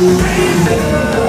you've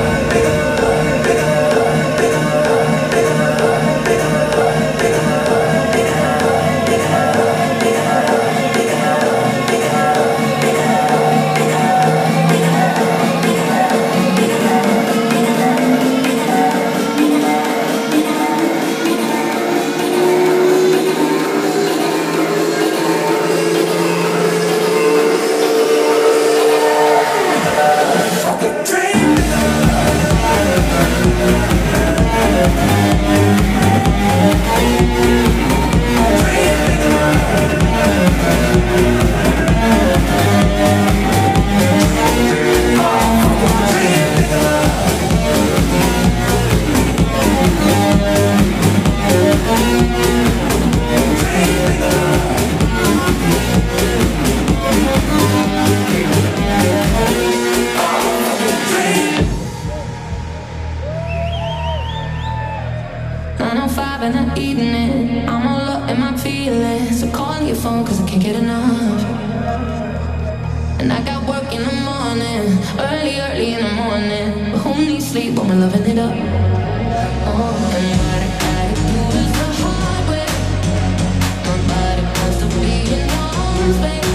arms, baby.